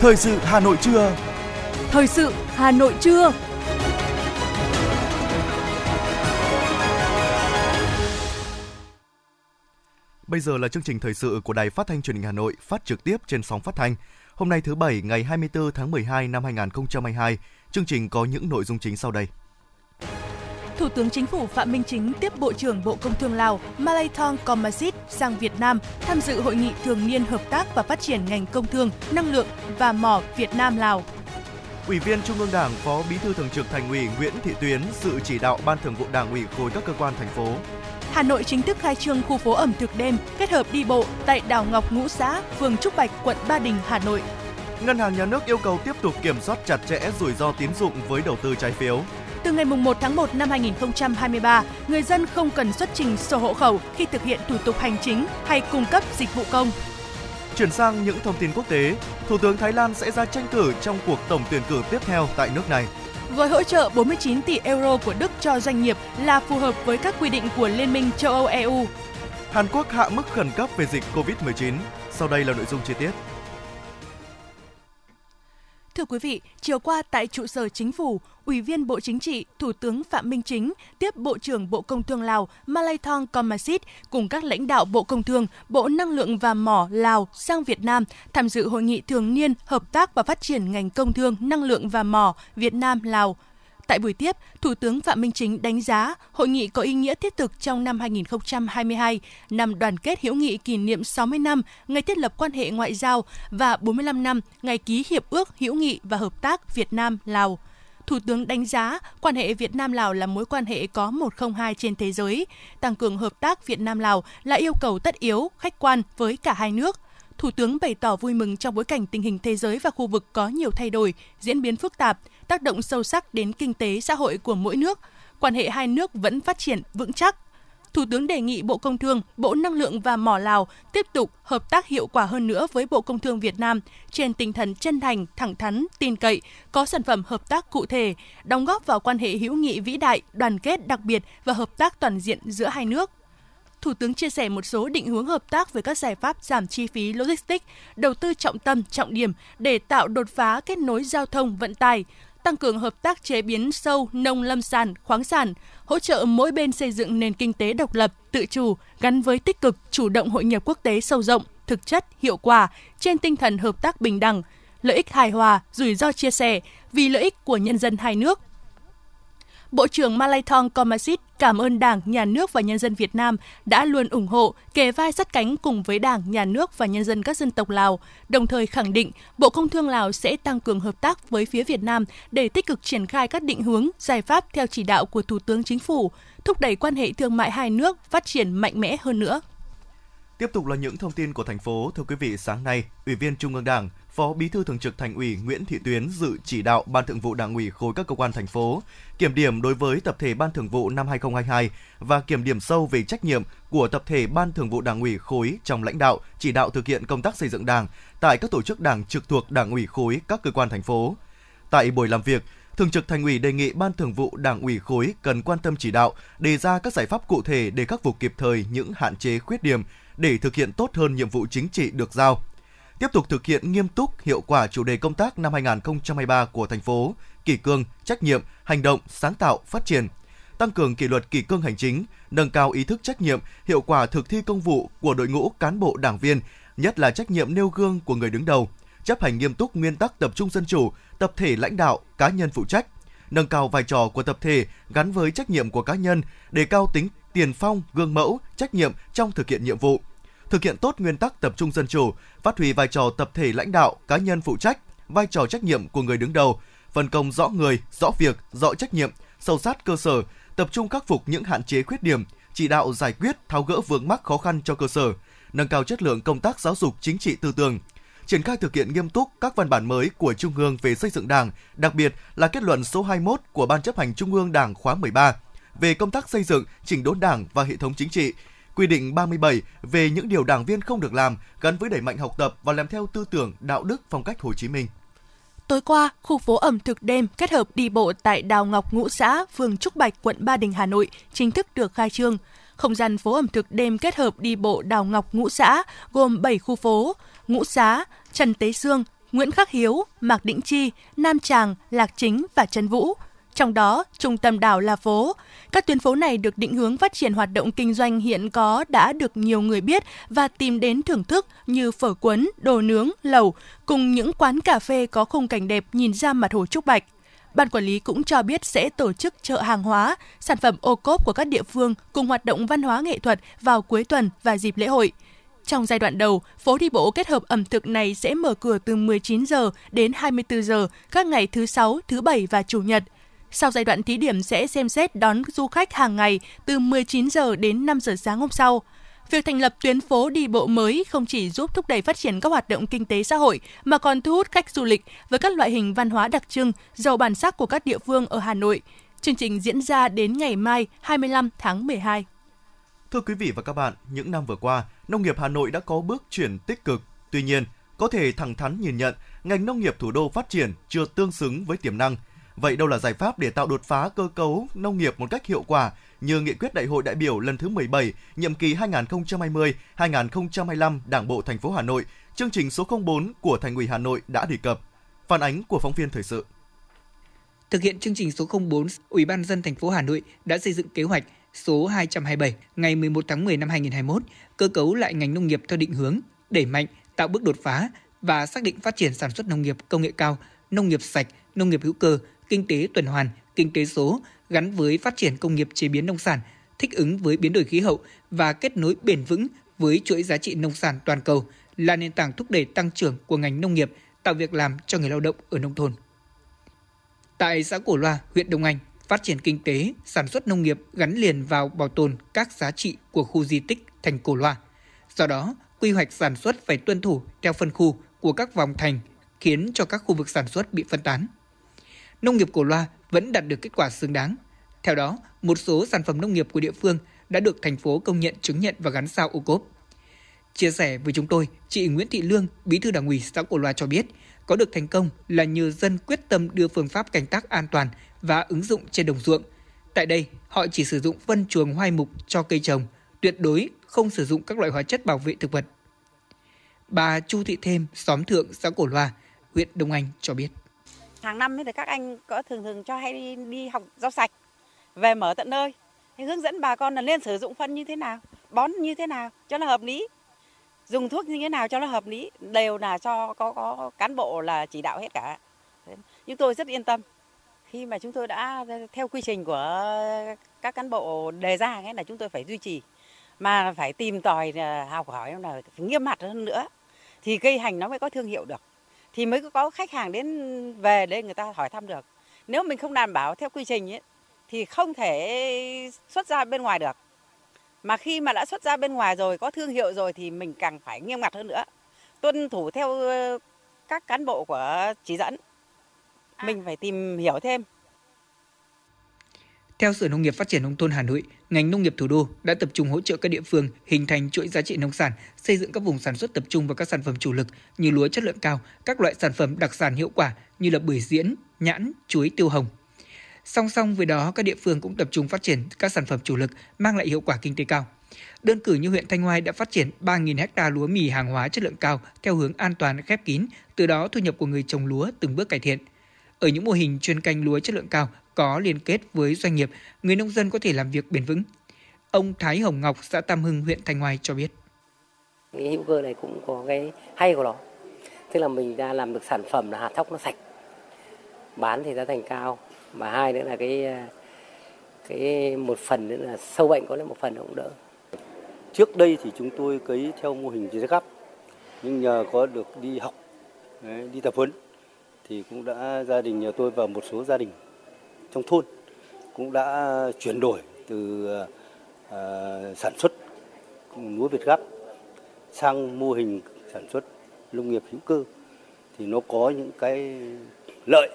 Thời sự Hà Nội trưa. Thời sự Hà Nội trưa. Bây giờ là chương trình thời sự của Đài Phát thanh Truyền hình Hà Nội, phát trực tiếp trên sóng phát thanh. Hôm nay thứ bảy ngày 24 tháng 12 năm 2022, chương trình có những nội dung chính sau đây. Thủ tướng Chính phủ Phạm Minh Chính tiếp Bộ trưởng Bộ Công Thương Lào Malaythong Komasit sang Việt Nam tham dự hội nghị thường niên hợp tác và phát triển ngành công thương, năng lượng và mỏ Việt Nam Lào. Ủy viên Trung ương Đảng, Phó Bí thư Thường trực Thành ủy Nguyễn Thị Tuyến dự chỉ đạo Ban Thường vụ Đảng ủy khối các cơ quan thành phố. Hà Nội chính thức khai trương khu phố ẩm thực đêm kết hợp đi bộ tại đảo Ngọc Ngũ Xã, phường Trúc Bạch, quận Ba Đình, Hà Nội. Ngân hàng Nhà nước yêu cầu tiếp tục kiểm soát chặt chẽ rủi ro tín dụng với đầu tư trái phiếu. Từ ngày 1 tháng 1 năm 2023, người dân không cần xuất trình sổ hộ khẩu khi thực hiện thủ tục hành chính hay cung cấp dịch vụ công. Chuyển sang những thông tin quốc tế, Thủ tướng Thái Lan sẽ ra tranh cử trong cuộc tổng tuyển cử tiếp theo tại nước này. Gói hỗ trợ 49 tỷ euro của Đức cho doanh nghiệp là phù hợp với các quy định của Liên minh châu Âu EU. Hàn Quốc hạ mức khẩn cấp về dịch COVID-19. Sau đây là nội dung chi tiết. Thưa quý vị, chiều qua tại trụ sở chính phủ, Ủy viên Bộ Chính trị, Thủ tướng Phạm Minh Chính tiếp Bộ trưởng Bộ Công Thương Lào Malaythong Komasit cùng các lãnh đạo Bộ Công Thương, Bộ Năng lượng và Mỏ Lào sang Việt Nam tham dự hội nghị thường niên hợp tác và phát triển ngành công thương, năng lượng và mỏ Việt Nam Lào Tại buổi tiếp, Thủ tướng Phạm Minh Chính đánh giá hội nghị có ý nghĩa thiết thực trong năm 2022, năm đoàn kết hữu nghị kỷ niệm 60 năm ngày thiết lập quan hệ ngoại giao và 45 năm ngày ký hiệp ước hữu nghị và hợp tác Việt Nam Lào. Thủ tướng đánh giá quan hệ Việt Nam Lào là mối quan hệ có 102 trên thế giới, tăng cường hợp tác Việt Nam Lào là yêu cầu tất yếu, khách quan với cả hai nước. Thủ tướng bày tỏ vui mừng trong bối cảnh tình hình thế giới và khu vực có nhiều thay đổi, diễn biến phức tạp, tác động sâu sắc đến kinh tế xã hội của mỗi nước. Quan hệ hai nước vẫn phát triển vững chắc. Thủ tướng đề nghị Bộ Công Thương, Bộ Năng lượng và Mỏ Lào tiếp tục hợp tác hiệu quả hơn nữa với Bộ Công Thương Việt Nam trên tinh thần chân thành, thẳng thắn, tin cậy, có sản phẩm hợp tác cụ thể, đóng góp vào quan hệ hữu nghị vĩ đại, đoàn kết đặc biệt và hợp tác toàn diện giữa hai nước. Thủ tướng chia sẻ một số định hướng hợp tác về các giải pháp giảm chi phí logistics, đầu tư trọng tâm, trọng điểm để tạo đột phá kết nối giao thông vận tải, tăng cường hợp tác chế biến sâu nông lâm sản, khoáng sản, hỗ trợ mỗi bên xây dựng nền kinh tế độc lập, tự chủ, gắn với tích cực, chủ động hội nhập quốc tế sâu rộng, thực chất, hiệu quả, trên tinh thần hợp tác bình đẳng, lợi ích hài hòa, rủi ro chia sẻ, vì lợi ích của nhân dân hai nước, Bộ trưởng Malaythong Komasit cảm ơn Đảng, Nhà nước và nhân dân Việt Nam đã luôn ủng hộ, kề vai sát cánh cùng với Đảng, Nhà nước và nhân dân các dân tộc Lào, đồng thời khẳng định Bộ Công Thương Lào sẽ tăng cường hợp tác với phía Việt Nam để tích cực triển khai các định hướng, giải pháp theo chỉ đạo của Thủ tướng Chính phủ, thúc đẩy quan hệ thương mại hai nước phát triển mạnh mẽ hơn nữa. Tiếp tục là những thông tin của thành phố. Thưa quý vị, sáng nay, Ủy viên Trung ương Đảng, Phó Bí thư Thường trực Thành ủy Nguyễn Thị Tuyến dự chỉ đạo Ban Thường vụ Đảng ủy khối các cơ quan thành phố kiểm điểm đối với tập thể Ban Thường vụ năm 2022 và kiểm điểm sâu về trách nhiệm của tập thể Ban Thường vụ Đảng ủy khối trong lãnh đạo, chỉ đạo thực hiện công tác xây dựng Đảng tại các tổ chức Đảng trực thuộc Đảng ủy khối các cơ quan thành phố. Tại buổi làm việc, Thường trực Thành ủy đề nghị Ban Thường vụ Đảng ủy khối cần quan tâm chỉ đạo, đề ra các giải pháp cụ thể để khắc phục kịp thời những hạn chế khuyết điểm để thực hiện tốt hơn nhiệm vụ chính trị được giao tiếp tục thực hiện nghiêm túc hiệu quả chủ đề công tác năm 2023 của thành phố, kỷ cương, trách nhiệm, hành động, sáng tạo, phát triển, tăng cường kỷ luật kỷ cương hành chính, nâng cao ý thức trách nhiệm, hiệu quả thực thi công vụ của đội ngũ cán bộ đảng viên, nhất là trách nhiệm nêu gương của người đứng đầu, chấp hành nghiêm túc nguyên tắc tập trung dân chủ, tập thể lãnh đạo, cá nhân phụ trách, nâng cao vai trò của tập thể gắn với trách nhiệm của cá nhân, đề cao tính tiền phong, gương mẫu, trách nhiệm trong thực hiện nhiệm vụ, thực hiện tốt nguyên tắc tập trung dân chủ, phát huy vai trò tập thể lãnh đạo, cá nhân phụ trách, vai trò trách nhiệm của người đứng đầu, phân công rõ người, rõ việc, rõ trách nhiệm, sâu sát cơ sở, tập trung khắc phục những hạn chế khuyết điểm, chỉ đạo giải quyết tháo gỡ vướng mắc khó khăn cho cơ sở, nâng cao chất lượng công tác giáo dục chính trị tư tưởng, triển khai thực hiện nghiêm túc các văn bản mới của Trung ương về xây dựng Đảng, đặc biệt là kết luận số 21 của Ban chấp hành Trung ương Đảng khóa 13 về công tác xây dựng, chỉnh đốn Đảng và hệ thống chính trị quy định 37 về những điều đảng viên không được làm gắn với đẩy mạnh học tập và làm theo tư tưởng, đạo đức, phong cách Hồ Chí Minh. Tối qua, khu phố ẩm thực đêm kết hợp đi bộ tại Đào Ngọc Ngũ Xã, phường Trúc Bạch, quận Ba Đình, Hà Nội chính thức được khai trương. Không gian phố ẩm thực đêm kết hợp đi bộ Đào Ngọc Ngũ Xã gồm 7 khu phố, Ngũ Xá, Trần Tế Sương, Nguyễn Khắc Hiếu, Mạc Định Chi, Nam Tràng, Lạc Chính và Trần Vũ. Trong đó, trung tâm đảo là phố. Các tuyến phố này được định hướng phát triển hoạt động kinh doanh hiện có đã được nhiều người biết và tìm đến thưởng thức như phở cuốn, đồ nướng, lẩu, cùng những quán cà phê có khung cảnh đẹp nhìn ra mặt hồ Trúc Bạch. Ban quản lý cũng cho biết sẽ tổ chức chợ hàng hóa, sản phẩm ô cốp của các địa phương cùng hoạt động văn hóa nghệ thuật vào cuối tuần và dịp lễ hội. Trong giai đoạn đầu, phố đi bộ kết hợp ẩm thực này sẽ mở cửa từ 19 giờ đến 24 giờ các ngày thứ sáu, thứ bảy và chủ nhật. Sau giai đoạn thí điểm sẽ xem xét đón du khách hàng ngày từ 19 giờ đến 5 giờ sáng hôm sau. Việc thành lập tuyến phố đi bộ mới không chỉ giúp thúc đẩy phát triển các hoạt động kinh tế xã hội mà còn thu hút khách du lịch với các loại hình văn hóa đặc trưng, giàu bản sắc của các địa phương ở Hà Nội. Chương trình diễn ra đến ngày mai 25 tháng 12. Thưa quý vị và các bạn, những năm vừa qua, nông nghiệp Hà Nội đã có bước chuyển tích cực. Tuy nhiên, có thể thẳng thắn nhìn nhận, ngành nông nghiệp thủ đô phát triển chưa tương xứng với tiềm năng. Vậy đâu là giải pháp để tạo đột phá cơ cấu nông nghiệp một cách hiệu quả như nghị quyết Đại hội đại biểu lần thứ 17, nhiệm kỳ 2020-2025 Đảng bộ thành phố Hà Nội, chương trình số 04 của Thành ủy Hà Nội đã đề cập. Phản ánh của phóng viên thời sự. Thực hiện chương trình số 04, Ủy ban dân thành phố Hà Nội đã xây dựng kế hoạch số 227 ngày 11 tháng 10 năm 2021 cơ cấu lại ngành nông nghiệp theo định hướng đẩy mạnh, tạo bước đột phá và xác định phát triển sản xuất nông nghiệp công nghệ cao, nông nghiệp sạch, nông nghiệp hữu cơ, kinh tế tuần hoàn, kinh tế số gắn với phát triển công nghiệp chế biến nông sản, thích ứng với biến đổi khí hậu và kết nối bền vững với chuỗi giá trị nông sản toàn cầu là nền tảng thúc đẩy tăng trưởng của ngành nông nghiệp, tạo việc làm cho người lao động ở nông thôn. Tại xã Cổ Loa, huyện Đông Anh, phát triển kinh tế, sản xuất nông nghiệp gắn liền vào bảo tồn các giá trị của khu di tích thành Cổ Loa. Do đó, quy hoạch sản xuất phải tuân thủ theo phân khu của các vòng thành, khiến cho các khu vực sản xuất bị phân tán. Nông nghiệp Cổ Loa vẫn đạt được kết quả xứng đáng. Theo đó, một số sản phẩm nông nghiệp của địa phương đã được thành phố công nhận chứng nhận và gắn sao ô cốp. Chia sẻ với chúng tôi, chị Nguyễn Thị Lương, bí thư đảng ủy xã Cổ Loa cho biết, có được thành công là nhờ dân quyết tâm đưa phương pháp canh tác an toàn và ứng dụng trên đồng ruộng. Tại đây, họ chỉ sử dụng phân chuồng hoai mục cho cây trồng, tuyệt đối không sử dụng các loại hóa chất bảo vệ thực vật. Bà Chu Thị Thêm, xóm thượng xã Cổ Loa, huyện Đông Anh cho biết. Hàng năm thì các anh có thường thường cho hay đi, đi học rau sạch, về mở tận nơi. Thì hướng dẫn bà con là nên sử dụng phân như thế nào, bón như thế nào cho nó hợp lý. Dùng thuốc như thế nào cho nó hợp lý, đều là cho có, có cán bộ là chỉ đạo hết cả. Nhưng tôi rất yên tâm khi mà chúng tôi đã theo quy trình của các cán bộ đề ra ấy là chúng tôi phải duy trì mà phải tìm tòi à, học hỏi là phải nghiêm mặt hơn nữa thì cây hành nó mới có thương hiệu được thì mới có khách hàng đến về đây người ta hỏi thăm được. Nếu mình không đảm bảo theo quy trình ấy, thì không thể xuất ra bên ngoài được. Mà khi mà đã xuất ra bên ngoài rồi có thương hiệu rồi thì mình càng phải nghiêm ngặt hơn nữa. Tuân thủ theo các cán bộ của chỉ dẫn. Mình phải tìm hiểu thêm. Theo Sở Nông nghiệp Phát triển Nông thôn Hà Nội, ngành nông nghiệp thủ đô đã tập trung hỗ trợ các địa phương hình thành chuỗi giá trị nông sản, xây dựng các vùng sản xuất tập trung vào các sản phẩm chủ lực như lúa chất lượng cao, các loại sản phẩm đặc sản hiệu quả như là bưởi diễn, nhãn, chuối tiêu hồng. Song song với đó, các địa phương cũng tập trung phát triển các sản phẩm chủ lực mang lại hiệu quả kinh tế cao. Đơn cử như huyện Thanh Hoai đã phát triển 3.000 ha lúa mì hàng hóa chất lượng cao theo hướng an toàn khép kín, từ đó thu nhập của người trồng lúa từng bước cải thiện – ở những mô hình chuyên canh lúa chất lượng cao có liên kết với doanh nghiệp, người nông dân có thể làm việc bền vững. Ông Thái Hồng Ngọc, xã Tam Hưng, huyện Thanh Hoài cho biết. Cái hữu cơ này cũng có cái hay của nó. Tức là mình đã làm được sản phẩm là hạt thóc nó sạch. Bán thì giá thành cao. Và hai nữa là cái cái một phần nữa là sâu bệnh có lẽ một phần cũng đỡ. Trước đây thì chúng tôi cấy theo mô hình chỉ gấp nhưng nhờ có được đi học, đi tập huấn thì cũng đã gia đình nhà tôi và một số gia đình trong thôn cũng đã chuyển đổi từ ờ, sản xuất lúa Việt Gáp sang mô hình sản xuất nông nghiệp hữu cơ thì nó có những cái lợi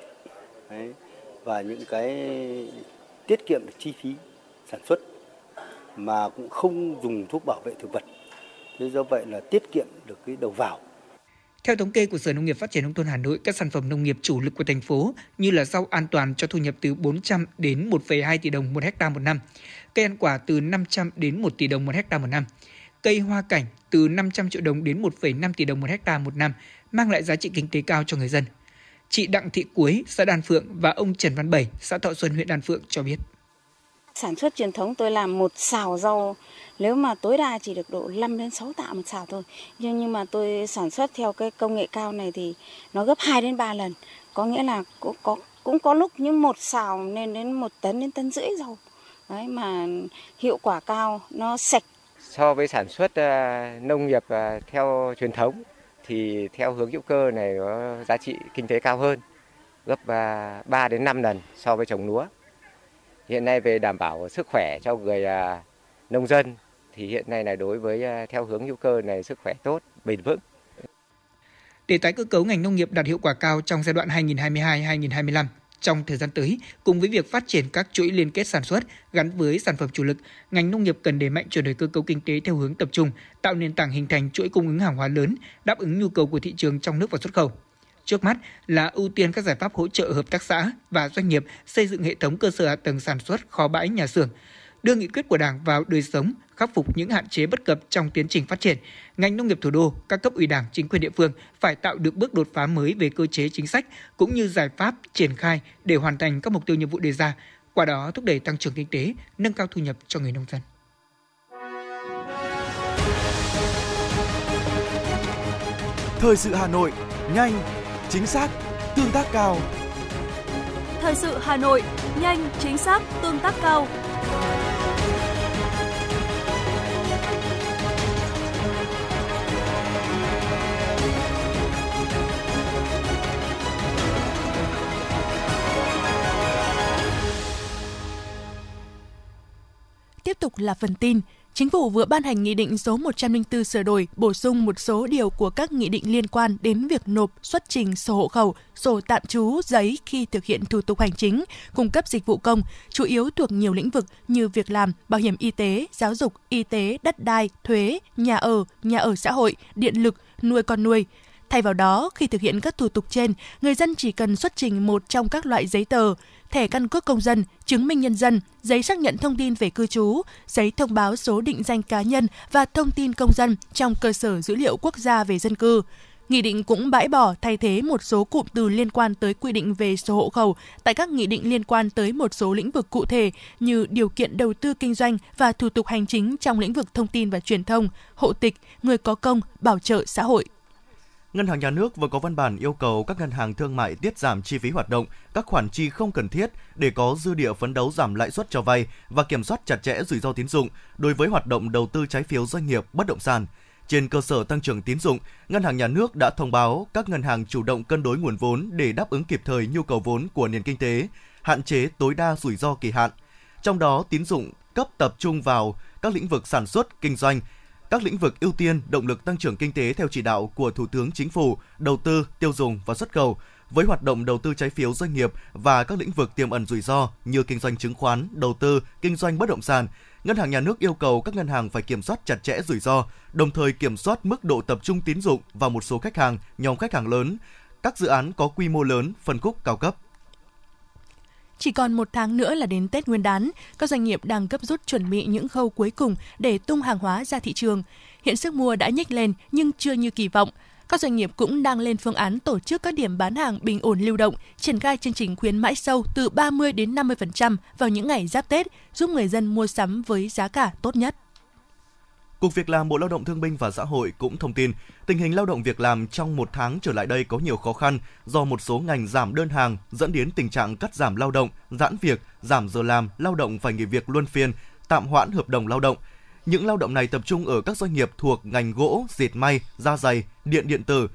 đấy, và những cái tiết kiệm được chi phí sản xuất mà cũng không dùng thuốc bảo vệ thực vật. Thế do vậy là tiết kiệm được cái đầu vào theo thống kê của Sở Nông nghiệp Phát triển nông thôn Hà Nội, các sản phẩm nông nghiệp chủ lực của thành phố như là rau an toàn cho thu nhập từ 400 đến 1,2 tỷ đồng một hecta một năm, cây ăn quả từ 500 đến 1 tỷ đồng một hecta một năm, cây hoa cảnh từ 500 triệu đồng đến 1,5 tỷ đồng một hecta một năm, mang lại giá trị kinh tế cao cho người dân. Chị Đặng Thị Cuối, xã Đan Phượng và ông Trần Văn Bảy, xã Thọ Xuân, huyện Đan Phượng cho biết. Sản xuất truyền thống tôi làm một xào rau nếu mà tối đa chỉ được độ 5 đến 6 tạ một xào thôi. Nhưng nhưng mà tôi sản xuất theo cái công nghệ cao này thì nó gấp 2 đến 3 lần. Có nghĩa là cũng có cũng có lúc những một xào lên đến một tấn đến tấn rưỡi rau. Đấy mà hiệu quả cao, nó sạch. So với sản xuất uh, nông nghiệp uh, theo truyền thống thì theo hướng hữu cơ này có giá trị kinh tế cao hơn, gấp ờ, uh, 3 đến 5 lần so với trồng lúa. Hiện nay về đảm bảo sức khỏe cho người à, nông dân thì hiện nay là đối với à, theo hướng hữu cơ này sức khỏe tốt, bền vững. Để tái cơ cấu ngành nông nghiệp đạt hiệu quả cao trong giai đoạn 2022-2025, trong thời gian tới, cùng với việc phát triển các chuỗi liên kết sản xuất gắn với sản phẩm chủ lực, ngành nông nghiệp cần đẩy mạnh chuyển đổi cơ cấu kinh tế theo hướng tập trung, tạo nền tảng hình thành chuỗi cung ứng hàng hóa lớn, đáp ứng nhu cầu của thị trường trong nước và xuất khẩu. Trước mắt là ưu tiên các giải pháp hỗ trợ hợp tác xã và doanh nghiệp xây dựng hệ thống cơ sở hạ tầng sản xuất kho bãi nhà xưởng, đưa nghị quyết của Đảng vào đời sống, khắc phục những hạn chế bất cập trong tiến trình phát triển, ngành nông nghiệp thủ đô, các cấp ủy Đảng, chính quyền địa phương phải tạo được bước đột phá mới về cơ chế chính sách cũng như giải pháp triển khai để hoàn thành các mục tiêu nhiệm vụ đề ra, qua đó thúc đẩy tăng trưởng kinh tế, nâng cao thu nhập cho người nông dân. Thời sự Hà Nội, nhanh, chính xác, tương tác cao. Thời sự Hà Nội, nhanh, chính xác, tương tác cao. Tiếp tục là phần tin. Chính phủ vừa ban hành Nghị định số 104 sửa đổi, bổ sung một số điều của các nghị định liên quan đến việc nộp xuất trình sổ hộ khẩu, sổ tạm trú, giấy khi thực hiện thủ tục hành chính, cung cấp dịch vụ công, chủ yếu thuộc nhiều lĩnh vực như việc làm, bảo hiểm y tế, giáo dục, y tế, đất đai, thuế, nhà ở, nhà ở xã hội, điện lực, nuôi con nuôi. Thay vào đó, khi thực hiện các thủ tục trên, người dân chỉ cần xuất trình một trong các loại giấy tờ, thẻ căn cước công dân, chứng minh nhân dân, giấy xác nhận thông tin về cư trú, giấy thông báo số định danh cá nhân và thông tin công dân trong cơ sở dữ liệu quốc gia về dân cư. Nghị định cũng bãi bỏ thay thế một số cụm từ liên quan tới quy định về sổ hộ khẩu tại các nghị định liên quan tới một số lĩnh vực cụ thể như điều kiện đầu tư kinh doanh và thủ tục hành chính trong lĩnh vực thông tin và truyền thông, hộ tịch, người có công, bảo trợ xã hội. Ngân hàng Nhà nước vừa có văn bản yêu cầu các ngân hàng thương mại tiết giảm chi phí hoạt động, các khoản chi không cần thiết để có dư địa phấn đấu giảm lãi suất cho vay và kiểm soát chặt chẽ rủi ro tín dụng đối với hoạt động đầu tư trái phiếu doanh nghiệp bất động sản. Trên cơ sở tăng trưởng tín dụng, Ngân hàng Nhà nước đã thông báo các ngân hàng chủ động cân đối nguồn vốn để đáp ứng kịp thời nhu cầu vốn của nền kinh tế, hạn chế tối đa rủi ro kỳ hạn. Trong đó, tín dụng cấp tập trung vào các lĩnh vực sản xuất, kinh doanh, các lĩnh vực ưu tiên động lực tăng trưởng kinh tế theo chỉ đạo của Thủ tướng Chính phủ, đầu tư, tiêu dùng và xuất khẩu với hoạt động đầu tư trái phiếu doanh nghiệp và các lĩnh vực tiềm ẩn rủi ro như kinh doanh chứng khoán, đầu tư, kinh doanh bất động sản, Ngân hàng Nhà nước yêu cầu các ngân hàng phải kiểm soát chặt chẽ rủi ro, đồng thời kiểm soát mức độ tập trung tín dụng vào một số khách hàng, nhóm khách hàng lớn, các dự án có quy mô lớn, phân khúc cao cấp. Chỉ còn một tháng nữa là đến Tết Nguyên đán, các doanh nghiệp đang gấp rút chuẩn bị những khâu cuối cùng để tung hàng hóa ra thị trường. Hiện sức mua đã nhích lên nhưng chưa như kỳ vọng. Các doanh nghiệp cũng đang lên phương án tổ chức các điểm bán hàng bình ổn lưu động, triển khai chương trình khuyến mãi sâu từ 30 đến 50% vào những ngày giáp Tết, giúp người dân mua sắm với giá cả tốt nhất. Cục Việc làm Bộ Lao động Thương binh và Xã hội cũng thông tin, tình hình lao động việc làm trong một tháng trở lại đây có nhiều khó khăn do một số ngành giảm đơn hàng dẫn đến tình trạng cắt giảm lao động, giãn việc, giảm giờ làm, lao động phải nghỉ việc luân phiên, tạm hoãn hợp đồng lao động. Những lao động này tập trung ở các doanh nghiệp thuộc ngành gỗ, dệt may, da dày, điện điện tử.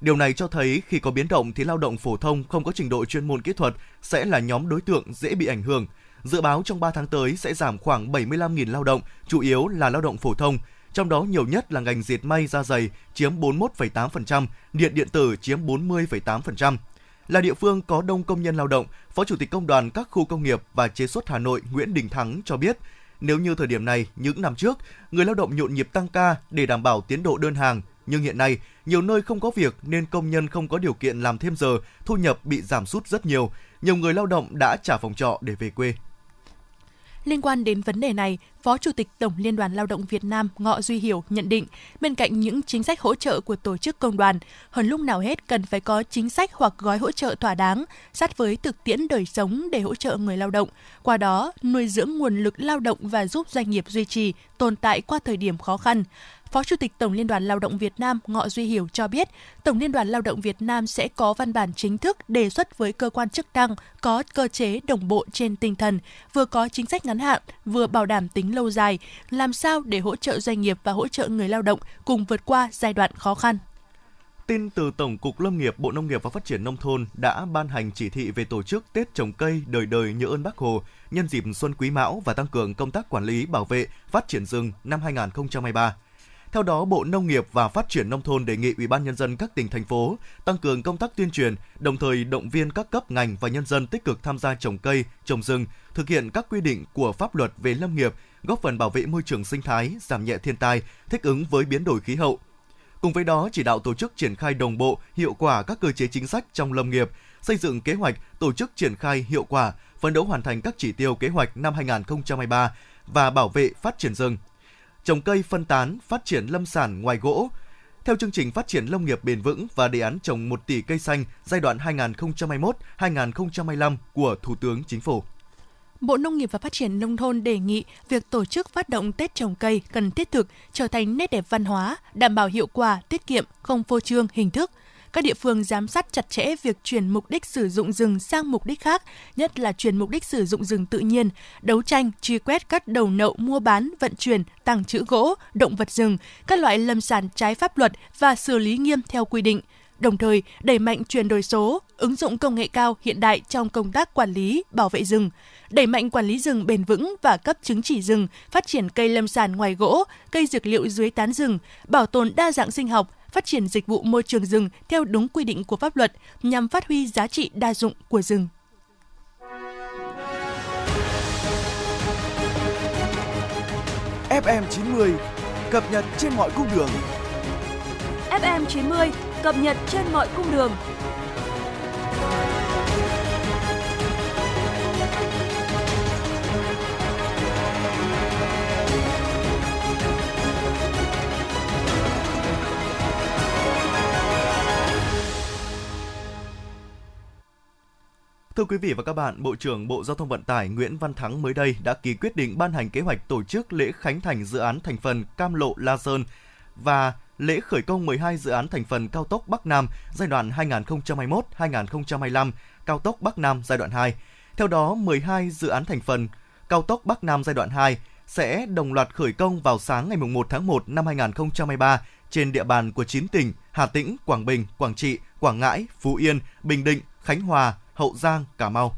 Điều này cho thấy khi có biến động thì lao động phổ thông không có trình độ chuyên môn kỹ thuật sẽ là nhóm đối tượng dễ bị ảnh hưởng – Dự báo trong 3 tháng tới sẽ giảm khoảng 75.000 lao động, chủ yếu là lao động phổ thông, trong đó nhiều nhất là ngành dệt may da dày chiếm 41,8%, điện điện tử chiếm 40,8%. Là địa phương có đông công nhân lao động, Phó Chủ tịch Công đoàn các khu công nghiệp và chế xuất Hà Nội Nguyễn Đình Thắng cho biết, nếu như thời điểm này, những năm trước, người lao động nhộn nhịp tăng ca để đảm bảo tiến độ đơn hàng, nhưng hiện nay, nhiều nơi không có việc nên công nhân không có điều kiện làm thêm giờ, thu nhập bị giảm sút rất nhiều. Nhiều người lao động đã trả phòng trọ để về quê. Liên quan đến vấn đề này, Phó Chủ tịch Tổng Liên đoàn Lao động Việt Nam Ngọ Duy Hiểu nhận định, bên cạnh những chính sách hỗ trợ của tổ chức công đoàn, hơn lúc nào hết cần phải có chính sách hoặc gói hỗ trợ thỏa đáng, sát với thực tiễn đời sống để hỗ trợ người lao động, qua đó nuôi dưỡng nguồn lực lao động và giúp doanh nghiệp duy trì, tồn tại qua thời điểm khó khăn. Phó Chủ tịch Tổng Liên đoàn Lao động Việt Nam Ngọ Duy Hiểu cho biết, Tổng Liên đoàn Lao động Việt Nam sẽ có văn bản chính thức đề xuất với cơ quan chức năng có cơ chế đồng bộ trên tinh thần, vừa có chính sách ngắn hạn, vừa bảo đảm tính lâu dài, làm sao để hỗ trợ doanh nghiệp và hỗ trợ người lao động cùng vượt qua giai đoạn khó khăn. Tin từ Tổng cục Lâm nghiệp Bộ Nông nghiệp và Phát triển Nông thôn đã ban hành chỉ thị về tổ chức Tết trồng cây đời đời nhớ ơn Bác Hồ nhân dịp Xuân Quý Mão và tăng cường công tác quản lý, bảo vệ, phát triển rừng năm 2023. Theo đó, Bộ Nông nghiệp và Phát triển nông thôn đề nghị Ủy ban nhân dân các tỉnh thành phố tăng cường công tác tuyên truyền, đồng thời động viên các cấp ngành và nhân dân tích cực tham gia trồng cây, trồng rừng, thực hiện các quy định của pháp luật về lâm nghiệp, góp phần bảo vệ môi trường sinh thái, giảm nhẹ thiên tai, thích ứng với biến đổi khí hậu. Cùng với đó, chỉ đạo tổ chức triển khai đồng bộ, hiệu quả các cơ chế chính sách trong lâm nghiệp, xây dựng kế hoạch tổ chức triển khai hiệu quả, phấn đấu hoàn thành các chỉ tiêu kế hoạch năm 2023 và bảo vệ phát triển rừng, trồng cây phân tán, phát triển lâm sản ngoài gỗ. Theo chương trình phát triển nông nghiệp bền vững và đề án trồng 1 tỷ cây xanh giai đoạn 2021-2025 của Thủ tướng Chính phủ. Bộ Nông nghiệp và Phát triển Nông thôn đề nghị việc tổ chức phát động Tết trồng cây cần thiết thực, trở thành nét đẹp văn hóa, đảm bảo hiệu quả, tiết kiệm, không phô trương, hình thức – các địa phương giám sát chặt chẽ việc chuyển mục đích sử dụng rừng sang mục đích khác, nhất là chuyển mục đích sử dụng rừng tự nhiên, đấu tranh, truy quét các đầu nậu mua bán, vận chuyển, tàng trữ gỗ, động vật rừng, các loại lâm sản trái pháp luật và xử lý nghiêm theo quy định. Đồng thời đẩy mạnh chuyển đổi số, ứng dụng công nghệ cao hiện đại trong công tác quản lý, bảo vệ rừng, đẩy mạnh quản lý rừng bền vững và cấp chứng chỉ rừng, phát triển cây lâm sản ngoài gỗ, cây dược liệu dưới tán rừng, bảo tồn đa dạng sinh học, phát triển dịch vụ môi trường rừng theo đúng quy định của pháp luật nhằm phát huy giá trị đa dụng của rừng. FM 90 cập nhật trên mọi cung đường. FM 90 cập nhật trên mọi cung đường. Thưa quý vị và các bạn, Bộ trưởng Bộ Giao thông Vận tải Nguyễn Văn Thắng mới đây đã ký quyết định ban hành kế hoạch tổ chức lễ khánh thành dự án thành phần Cam Lộ La Sơn và lễ khởi công 12 dự án thành phần cao tốc Bắc Nam giai đoạn 2021-2025, cao tốc Bắc Nam giai đoạn 2. Theo đó, 12 dự án thành phần cao tốc Bắc Nam giai đoạn 2 sẽ đồng loạt khởi công vào sáng ngày 1 tháng 1 năm 2023 trên địa bàn của 9 tỉnh Hà Tĩnh, Quảng Bình, Quảng Trị, Quảng Ngãi, Phú Yên, Bình Định, Khánh Hòa, Hậu Giang, Cà Mau.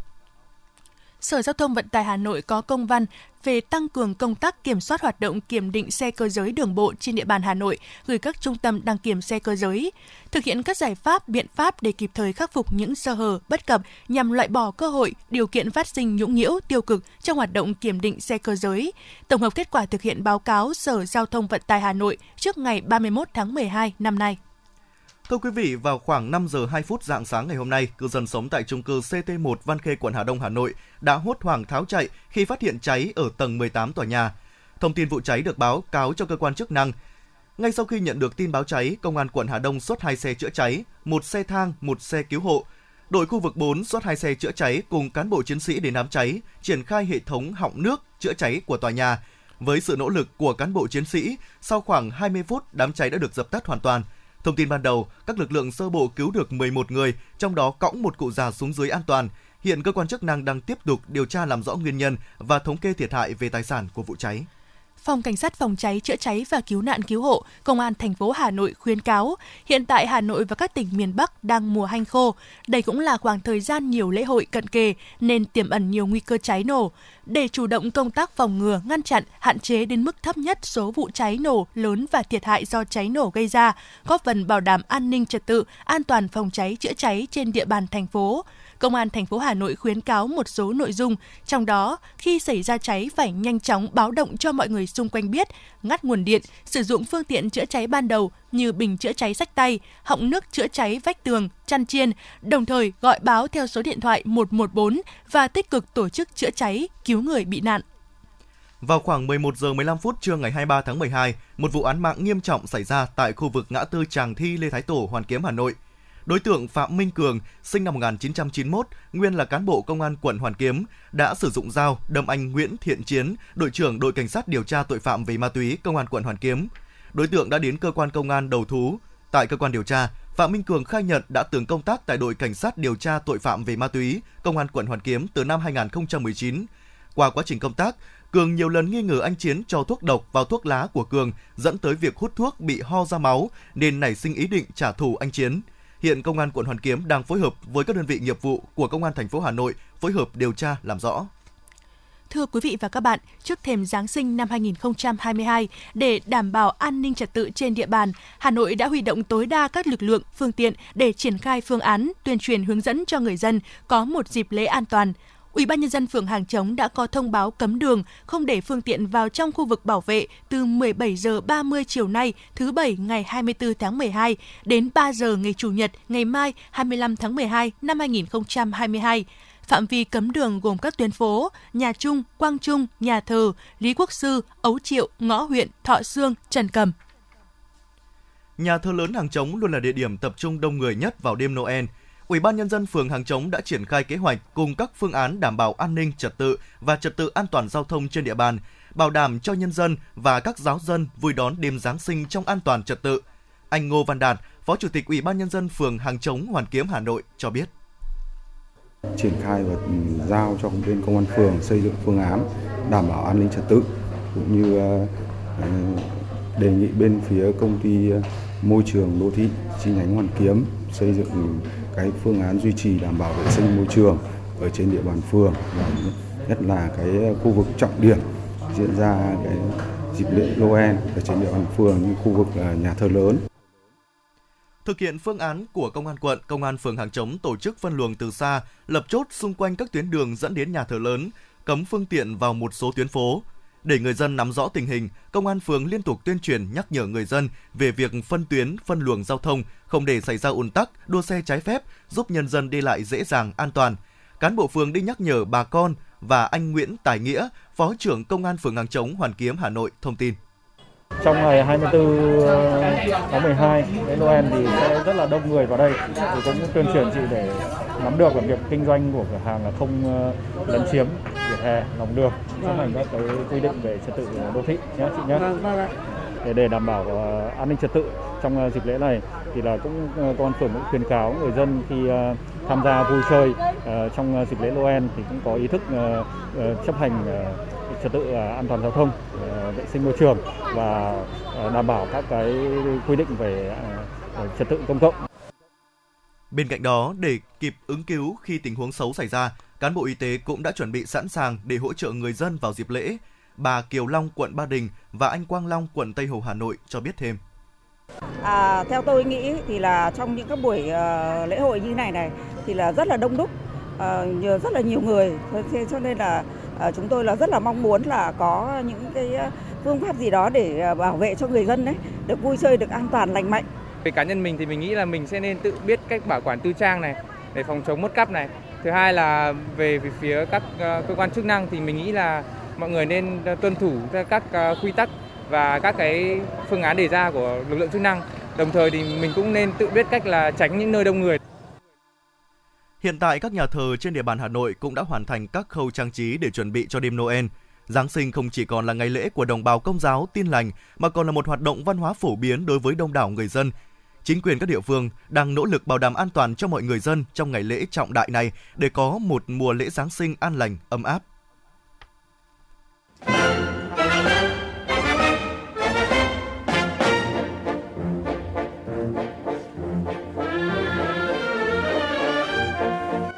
Sở Giao thông Vận tải Hà Nội có công văn về tăng cường công tác kiểm soát hoạt động kiểm định xe cơ giới đường bộ trên địa bàn Hà Nội gửi các trung tâm đăng kiểm xe cơ giới, thực hiện các giải pháp, biện pháp để kịp thời khắc phục những sơ hở, bất cập nhằm loại bỏ cơ hội, điều kiện phát sinh nhũng nhiễu, tiêu cực trong hoạt động kiểm định xe cơ giới. Tổng hợp kết quả thực hiện báo cáo Sở Giao thông Vận tải Hà Nội trước ngày 31 tháng 12 năm nay. Thưa quý vị, vào khoảng 5 giờ 2 phút dạng sáng ngày hôm nay, cư dân sống tại chung cư CT1 Văn Khê, quận Hà Đông, Hà Nội đã hốt hoảng tháo chạy khi phát hiện cháy ở tầng 18 tòa nhà. Thông tin vụ cháy được báo cáo cho cơ quan chức năng. Ngay sau khi nhận được tin báo cháy, công an quận Hà Đông xuất hai xe chữa cháy, một xe thang, một xe cứu hộ. Đội khu vực 4 xuất hai xe chữa cháy cùng cán bộ chiến sĩ đến đám cháy, triển khai hệ thống họng nước chữa cháy của tòa nhà. Với sự nỗ lực của cán bộ chiến sĩ, sau khoảng 20 phút đám cháy đã được dập tắt hoàn toàn. Thông tin ban đầu, các lực lượng sơ bộ cứu được 11 người, trong đó cõng một cụ già xuống dưới an toàn. Hiện cơ quan chức năng đang tiếp tục điều tra làm rõ nguyên nhân và thống kê thiệt hại về tài sản của vụ cháy. Phòng Cảnh sát Phòng cháy chữa cháy và Cứu nạn Cứu hộ, Công an thành phố Hà Nội khuyến cáo, hiện tại Hà Nội và các tỉnh miền Bắc đang mùa hanh khô. Đây cũng là khoảng thời gian nhiều lễ hội cận kề nên tiềm ẩn nhiều nguy cơ cháy nổ. Để chủ động công tác phòng ngừa, ngăn chặn, hạn chế đến mức thấp nhất số vụ cháy nổ lớn và thiệt hại do cháy nổ gây ra, góp phần bảo đảm an ninh trật tự, an toàn phòng cháy chữa cháy trên địa bàn thành phố. Công an thành phố Hà Nội khuyến cáo một số nội dung, trong đó khi xảy ra cháy phải nhanh chóng báo động cho mọi người xung quanh biết, ngắt nguồn điện, sử dụng phương tiện chữa cháy ban đầu như bình chữa cháy sách tay, họng nước chữa cháy vách tường, chăn chiên, đồng thời gọi báo theo số điện thoại 114 và tích cực tổ chức chữa cháy, cứu người bị nạn. Vào khoảng 11 giờ 15 phút trưa ngày 23 tháng 12, một vụ án mạng nghiêm trọng xảy ra tại khu vực ngã tư Tràng Thi Lê Thái Tổ, Hoàn Kiếm, Hà Nội. Đối tượng Phạm Minh Cường, sinh năm 1991, nguyên là cán bộ công an quận Hoàn Kiếm, đã sử dụng dao đâm anh Nguyễn Thiện Chiến, đội trưởng đội cảnh sát điều tra tội phạm về ma túy công an quận Hoàn Kiếm. Đối tượng đã đến cơ quan công an đầu thú. Tại cơ quan điều tra, Phạm Minh Cường khai nhận đã từng công tác tại đội cảnh sát điều tra tội phạm về ma túy công an quận Hoàn Kiếm từ năm 2019. Qua quá trình công tác, Cường nhiều lần nghi ngờ anh Chiến cho thuốc độc vào thuốc lá của Cường dẫn tới việc hút thuốc bị ho ra máu nên nảy sinh ý định trả thù anh Chiến. Hiện công an quận Hoàn Kiếm đang phối hợp với các đơn vị nghiệp vụ của công an thành phố Hà Nội phối hợp điều tra làm rõ. Thưa quý vị và các bạn, trước thềm Giáng sinh năm 2022, để đảm bảo an ninh trật tự trên địa bàn, Hà Nội đã huy động tối đa các lực lượng, phương tiện để triển khai phương án, tuyên truyền hướng dẫn cho người dân có một dịp lễ an toàn. Ủy ban nhân dân phường Hàng Chống đã có thông báo cấm đường, không để phương tiện vào trong khu vực bảo vệ từ 17 giờ 30 chiều nay, thứ bảy ngày 24 tháng 12 đến 3 giờ ngày chủ nhật ngày mai 25 tháng 12 năm 2022. Phạm vi cấm đường gồm các tuyến phố Nhà Trung, Quang Trung, Nhà Thờ, Lý Quốc Sư, Ấu Triệu, Ngõ huyện, Thọ Sương, Trần Cầm. Nhà thờ lớn Hàng Trống luôn là địa điểm tập trung đông người nhất vào đêm Noel. Ủy ban nhân dân phường Hàng Trống đã triển khai kế hoạch cùng các phương án đảm bảo an ninh trật tự và trật tự an toàn giao thông trên địa bàn, bảo đảm cho nhân dân và các giáo dân vui đón đêm Giáng sinh trong an toàn trật tự. Anh Ngô Văn Đạt, Phó Chủ tịch Ủy ban nhân dân phường Hàng Trống Hoàn Kiếm Hà Nội cho biết triển khai và giao cho bên công an phường xây dựng phương án đảm bảo an ninh trật tự cũng như ờ, đề nghị bên phía công ty ờ, môi trường đô thị chi nhánh Hoàn Kiếm xây dựng cái phương án duy trì đảm bảo vệ sinh môi trường ở trên địa bàn phường và nhất là cái khu vực trọng điểm diễn ra cái dịp lễ Noel ở trên địa bàn phường như khu vực à, nhà thờ lớn. Thực hiện phương án của Công an quận, Công an phường Hàng Chống tổ chức phân luồng từ xa, lập chốt xung quanh các tuyến đường dẫn đến nhà thờ lớn, cấm phương tiện vào một số tuyến phố. Để người dân nắm rõ tình hình, Công an phường liên tục tuyên truyền nhắc nhở người dân về việc phân tuyến, phân luồng giao thông, không để xảy ra ùn tắc, đua xe trái phép, giúp nhân dân đi lại dễ dàng, an toàn. Cán bộ phường đi nhắc nhở bà con và anh Nguyễn Tài Nghĩa, Phó trưởng Công an phường Hàng Chống, Hoàn Kiếm, Hà Nội thông tin. Trong ngày 24 ờ, tháng 12 đến Noel thì sẽ rất là đông người vào đây. Thì cũng tuyên truyền chị để nắm được là việc kinh doanh của cửa hàng là không ờ, lấn chiếm vỉa hè, lòng đường, chấp hành các cái quy định về trật tự đô thị nhé chị nhé. Vâng, vâng để để đảm bảo ờ, an ninh trật tự trong dịp lễ này thì là cũng công an phường cũng khuyến cáo người dân khi tham gia vui chơi trong dịp lễ Noel thì cũng có ý thức chấp hành trật tự an toàn giao thông, vệ sinh môi trường và đảm bảo các cái quy định về trật tự công cộng. Bên cạnh đó, để kịp ứng cứu khi tình huống xấu xảy ra, cán bộ y tế cũng đã chuẩn bị sẵn sàng để hỗ trợ người dân vào dịp lễ. Bà Kiều Long, quận Ba Đình và anh Quang Long, quận Tây Hồ, Hà Nội cho biết thêm. À, theo tôi nghĩ thì là trong những các buổi uh, lễ hội như này này thì là rất là đông đúc, uh, rất là nhiều người, thế cho nên là uh, chúng tôi là rất là mong muốn là có những cái phương pháp gì đó để bảo vệ cho người dân đấy được vui chơi được an toàn lành mạnh. Về cá nhân mình thì mình nghĩ là mình sẽ nên tự biết cách bảo quản tư trang này để phòng chống mất cắp này. Thứ hai là về, phía các ờ, cơ quan chức năng thì mình nghĩ là mọi người nên ờ, tuân thủ các ờ, quy tắc và các cái phương án đề ra của lực lượng chức năng. Đồng thời thì mình cũng nên tự biết cách là tránh những nơi đông người. Hiện tại các nhà thờ trên địa bàn Hà Nội cũng đã hoàn thành các khâu trang trí để chuẩn bị cho đêm Noel. Giáng sinh không chỉ còn là ngày lễ của đồng bào công giáo tin lành mà còn là một hoạt động văn hóa phổ biến đối với đông đảo người dân. Chính quyền các địa phương đang nỗ lực bảo đảm an toàn cho mọi người dân trong ngày lễ trọng đại này để có một mùa lễ Giáng sinh an lành, ấm áp.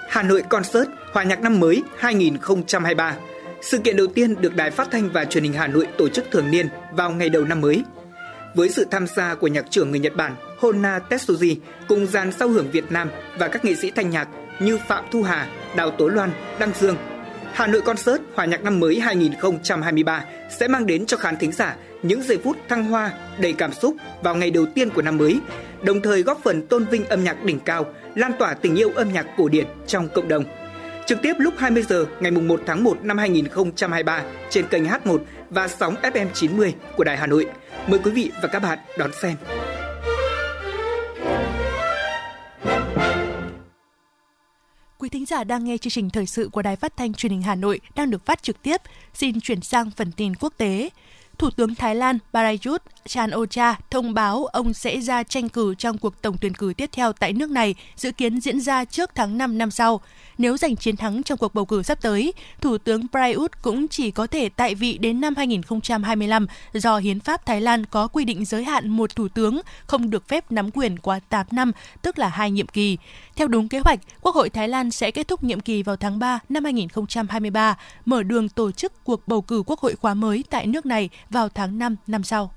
Hà Nội Concert Hòa nhạc năm mới 2023. Sự kiện đầu tiên được Đài Phát thanh và Truyền hình Hà Nội tổ chức thường niên vào ngày đầu năm mới. Với sự tham gia của nhạc trưởng người Nhật Bản Honna Tetsuji cùng dàn sao hưởng Việt Nam và các nghệ sĩ thanh nhạc như Phạm Thu Hà, Đào Tố Loan, Đăng Dương. Hà Nội Concert Hòa nhạc năm mới 2023 sẽ mang đến cho khán thính giả những giây phút thăng hoa đầy cảm xúc vào ngày đầu tiên của năm mới, đồng thời góp phần tôn vinh âm nhạc đỉnh cao, lan tỏa tình yêu âm nhạc cổ điển trong cộng đồng trực tiếp lúc 20 giờ ngày 1 tháng 1 năm 2023 trên kênh H1 và sóng FM 90 của Đài Hà Nội. Mời quý vị và các bạn đón xem. Quý thính giả đang nghe chương trình thời sự của Đài Phát thanh Truyền hình Hà Nội đang được phát trực tiếp. Xin chuyển sang phần tin quốc tế. Thủ tướng Thái Lan Prayut Chan Ocha thông báo ông sẽ ra tranh cử trong cuộc tổng tuyển cử tiếp theo tại nước này, dự kiến diễn ra trước tháng 5 năm sau. Nếu giành chiến thắng trong cuộc bầu cử sắp tới, Thủ tướng Prayut cũng chỉ có thể tại vị đến năm 2025 do Hiến pháp Thái Lan có quy định giới hạn một thủ tướng không được phép nắm quyền quá 8 năm, tức là hai nhiệm kỳ. Theo đúng kế hoạch, Quốc hội Thái Lan sẽ kết thúc nhiệm kỳ vào tháng 3 năm 2023, mở đường tổ chức cuộc bầu cử quốc hội khóa mới tại nước này vào tháng 5 năm sau.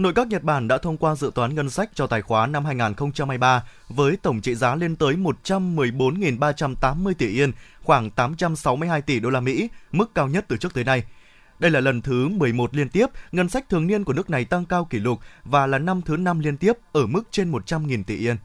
Nội các Nhật Bản đã thông qua dự toán ngân sách cho tài khoá năm 2023 với tổng trị giá lên tới 114.380 tỷ yên, khoảng 862 tỷ đô la Mỹ, mức cao nhất từ trước tới nay. Đây là lần thứ 11 liên tiếp ngân sách thường niên của nước này tăng cao kỷ lục và là năm thứ năm liên tiếp ở mức trên 100.000 tỷ yên.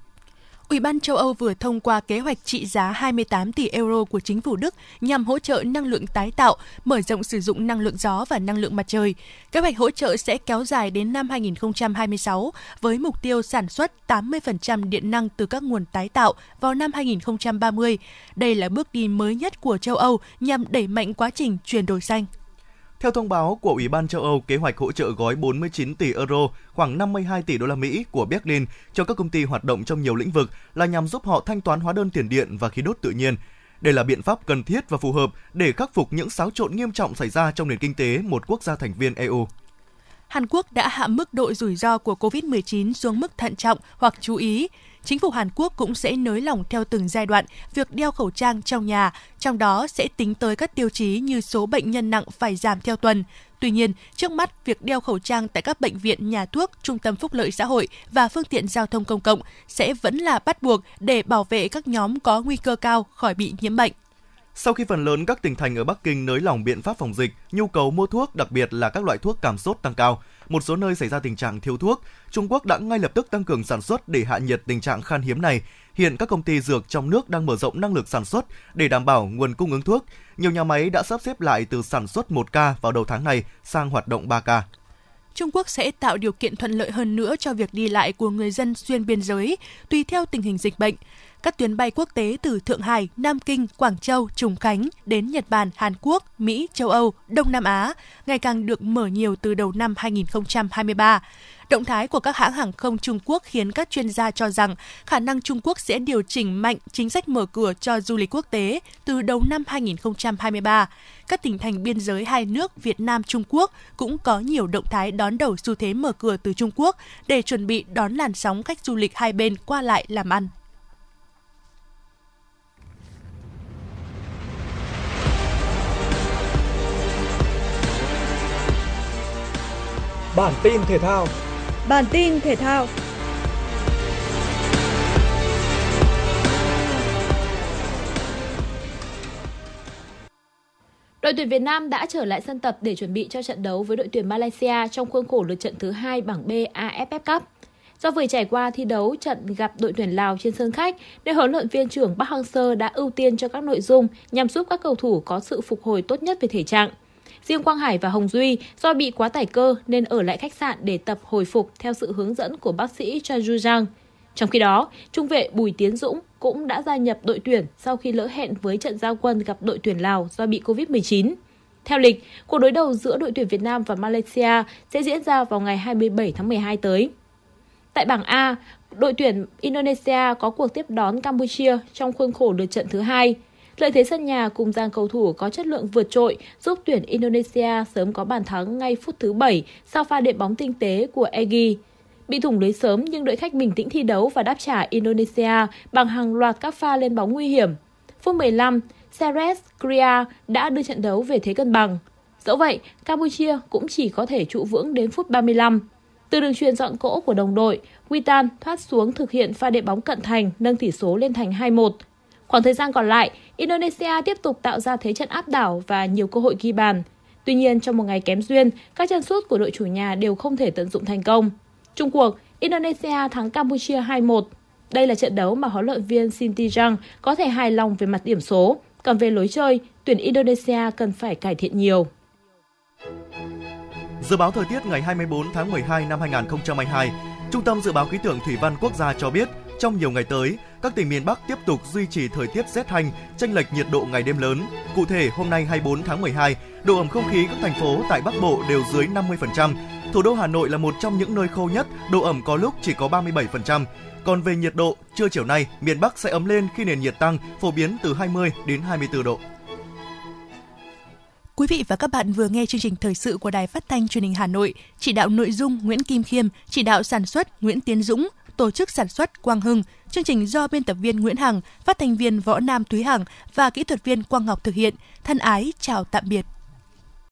Ủy ban châu Âu vừa thông qua kế hoạch trị giá 28 tỷ euro của chính phủ Đức nhằm hỗ trợ năng lượng tái tạo, mở rộng sử dụng năng lượng gió và năng lượng mặt trời. Kế hoạch hỗ trợ sẽ kéo dài đến năm 2026 với mục tiêu sản xuất 80% điện năng từ các nguồn tái tạo vào năm 2030. Đây là bước đi mới nhất của châu Âu nhằm đẩy mạnh quá trình chuyển đổi xanh. Theo thông báo của Ủy ban châu Âu, kế hoạch hỗ trợ gói 49 tỷ euro, khoảng 52 tỷ đô la Mỹ của Berlin cho các công ty hoạt động trong nhiều lĩnh vực là nhằm giúp họ thanh toán hóa đơn tiền điện và khí đốt tự nhiên. Đây là biện pháp cần thiết và phù hợp để khắc phục những xáo trộn nghiêm trọng xảy ra trong nền kinh tế một quốc gia thành viên EU. Hàn Quốc đã hạ mức độ rủi ro của COVID-19 xuống mức thận trọng hoặc chú ý. Chính phủ Hàn Quốc cũng sẽ nới lỏng theo từng giai đoạn việc đeo khẩu trang trong nhà, trong đó sẽ tính tới các tiêu chí như số bệnh nhân nặng phải giảm theo tuần. Tuy nhiên, trước mắt, việc đeo khẩu trang tại các bệnh viện, nhà thuốc, trung tâm phúc lợi xã hội và phương tiện giao thông công cộng sẽ vẫn là bắt buộc để bảo vệ các nhóm có nguy cơ cao khỏi bị nhiễm bệnh. Sau khi phần lớn các tỉnh thành ở Bắc Kinh nới lỏng biện pháp phòng dịch, nhu cầu mua thuốc, đặc biệt là các loại thuốc cảm sốt tăng cao, một số nơi xảy ra tình trạng thiếu thuốc, Trung Quốc đã ngay lập tức tăng cường sản xuất để hạ nhiệt tình trạng khan hiếm này. Hiện các công ty dược trong nước đang mở rộng năng lực sản xuất để đảm bảo nguồn cung ứng thuốc. Nhiều nhà máy đã sắp xếp lại từ sản xuất 1 ca vào đầu tháng này sang hoạt động 3 ca. Trung Quốc sẽ tạo điều kiện thuận lợi hơn nữa cho việc đi lại của người dân xuyên biên giới, tùy theo tình hình dịch bệnh. Các tuyến bay quốc tế từ Thượng Hải, Nam Kinh, Quảng Châu, Trùng Khánh đến Nhật Bản, Hàn Quốc, Mỹ, châu Âu, Đông Nam Á ngày càng được mở nhiều từ đầu năm 2023. Động thái của các hãng hàng không Trung Quốc khiến các chuyên gia cho rằng khả năng Trung Quốc sẽ điều chỉnh mạnh chính sách mở cửa cho du lịch quốc tế từ đầu năm 2023. Các tỉnh thành biên giới hai nước Việt Nam Trung Quốc cũng có nhiều động thái đón đầu xu thế mở cửa từ Trung Quốc để chuẩn bị đón làn sóng khách du lịch hai bên qua lại làm ăn. Bản tin thể thao. Bản tin thể thao. Đội tuyển Việt Nam đã trở lại sân tập để chuẩn bị cho trận đấu với đội tuyển Malaysia trong khuôn khổ lượt trận thứ hai bảng B AFF Cup. Do vừa trải qua thi đấu trận gặp đội tuyển Lào trên sân khách, nên huấn luyện viên trưởng Park Hang-seo đã ưu tiên cho các nội dung nhằm giúp các cầu thủ có sự phục hồi tốt nhất về thể trạng. Riêng Quang Hải và Hồng Duy do bị quá tải cơ nên ở lại khách sạn để tập hồi phục theo sự hướng dẫn của bác sĩ Cha Ju Zhang. Trong khi đó, trung vệ Bùi Tiến Dũng cũng đã gia nhập đội tuyển sau khi lỡ hẹn với trận giao quân gặp đội tuyển Lào do bị Covid-19. Theo lịch, cuộc đối đầu giữa đội tuyển Việt Nam và Malaysia sẽ diễn ra vào ngày 27 tháng 12 tới. Tại bảng A, đội tuyển Indonesia có cuộc tiếp đón Campuchia trong khuôn khổ lượt trận thứ hai. Lợi thế sân nhà cùng dàn cầu thủ có chất lượng vượt trội giúp tuyển Indonesia sớm có bàn thắng ngay phút thứ 7 sau pha đệm bóng tinh tế của Egi. Bị thủng lưới sớm nhưng đội khách bình tĩnh thi đấu và đáp trả Indonesia bằng hàng loạt các pha lên bóng nguy hiểm. Phút 15, Seres Kria đã đưa trận đấu về thế cân bằng. Dẫu vậy, Campuchia cũng chỉ có thể trụ vững đến phút 35. Từ đường truyền dọn cỗ của đồng đội, Witan thoát xuống thực hiện pha đệm bóng cận thành nâng tỷ số lên thành 2-1. Khoảng thời gian còn lại, Indonesia tiếp tục tạo ra thế trận áp đảo và nhiều cơ hội ghi bàn. Tuy nhiên, trong một ngày kém duyên, các chân sút của đội chủ nhà đều không thể tận dụng thành công. Trung cuộc, Indonesia thắng Campuchia 2-1. Đây là trận đấu mà huấn luyện viên Sintejang có thể hài lòng về mặt điểm số. Còn về lối chơi, tuyển Indonesia cần phải cải thiện nhiều. Dự báo thời tiết ngày 24 tháng 12 năm 2022, Trung tâm Dự báo Khí tượng Thủy văn Quốc gia cho biết, trong nhiều ngày tới, các tỉnh miền Bắc tiếp tục duy trì thời tiết rét hanh, chênh lệch nhiệt độ ngày đêm lớn. Cụ thể, hôm nay 24 tháng 12, độ ẩm không khí các thành phố tại Bắc Bộ đều dưới 50%. Thủ đô Hà Nội là một trong những nơi khô nhất, độ ẩm có lúc chỉ có 37%. Còn về nhiệt độ, trưa chiều nay, miền Bắc sẽ ấm lên khi nền nhiệt tăng, phổ biến từ 20 đến 24 độ. Quý vị và các bạn vừa nghe chương trình thời sự của Đài Phát thanh Truyền hình Hà Nội, chỉ đạo nội dung Nguyễn Kim Khiêm, chỉ đạo sản xuất Nguyễn Tiến Dũng, tổ chức sản xuất Quang Hưng, chương trình do biên tập viên Nguyễn Hằng, phát thanh viên Võ Nam Thúy Hằng và kỹ thuật viên Quang Ngọc thực hiện. Thân ái chào tạm biệt.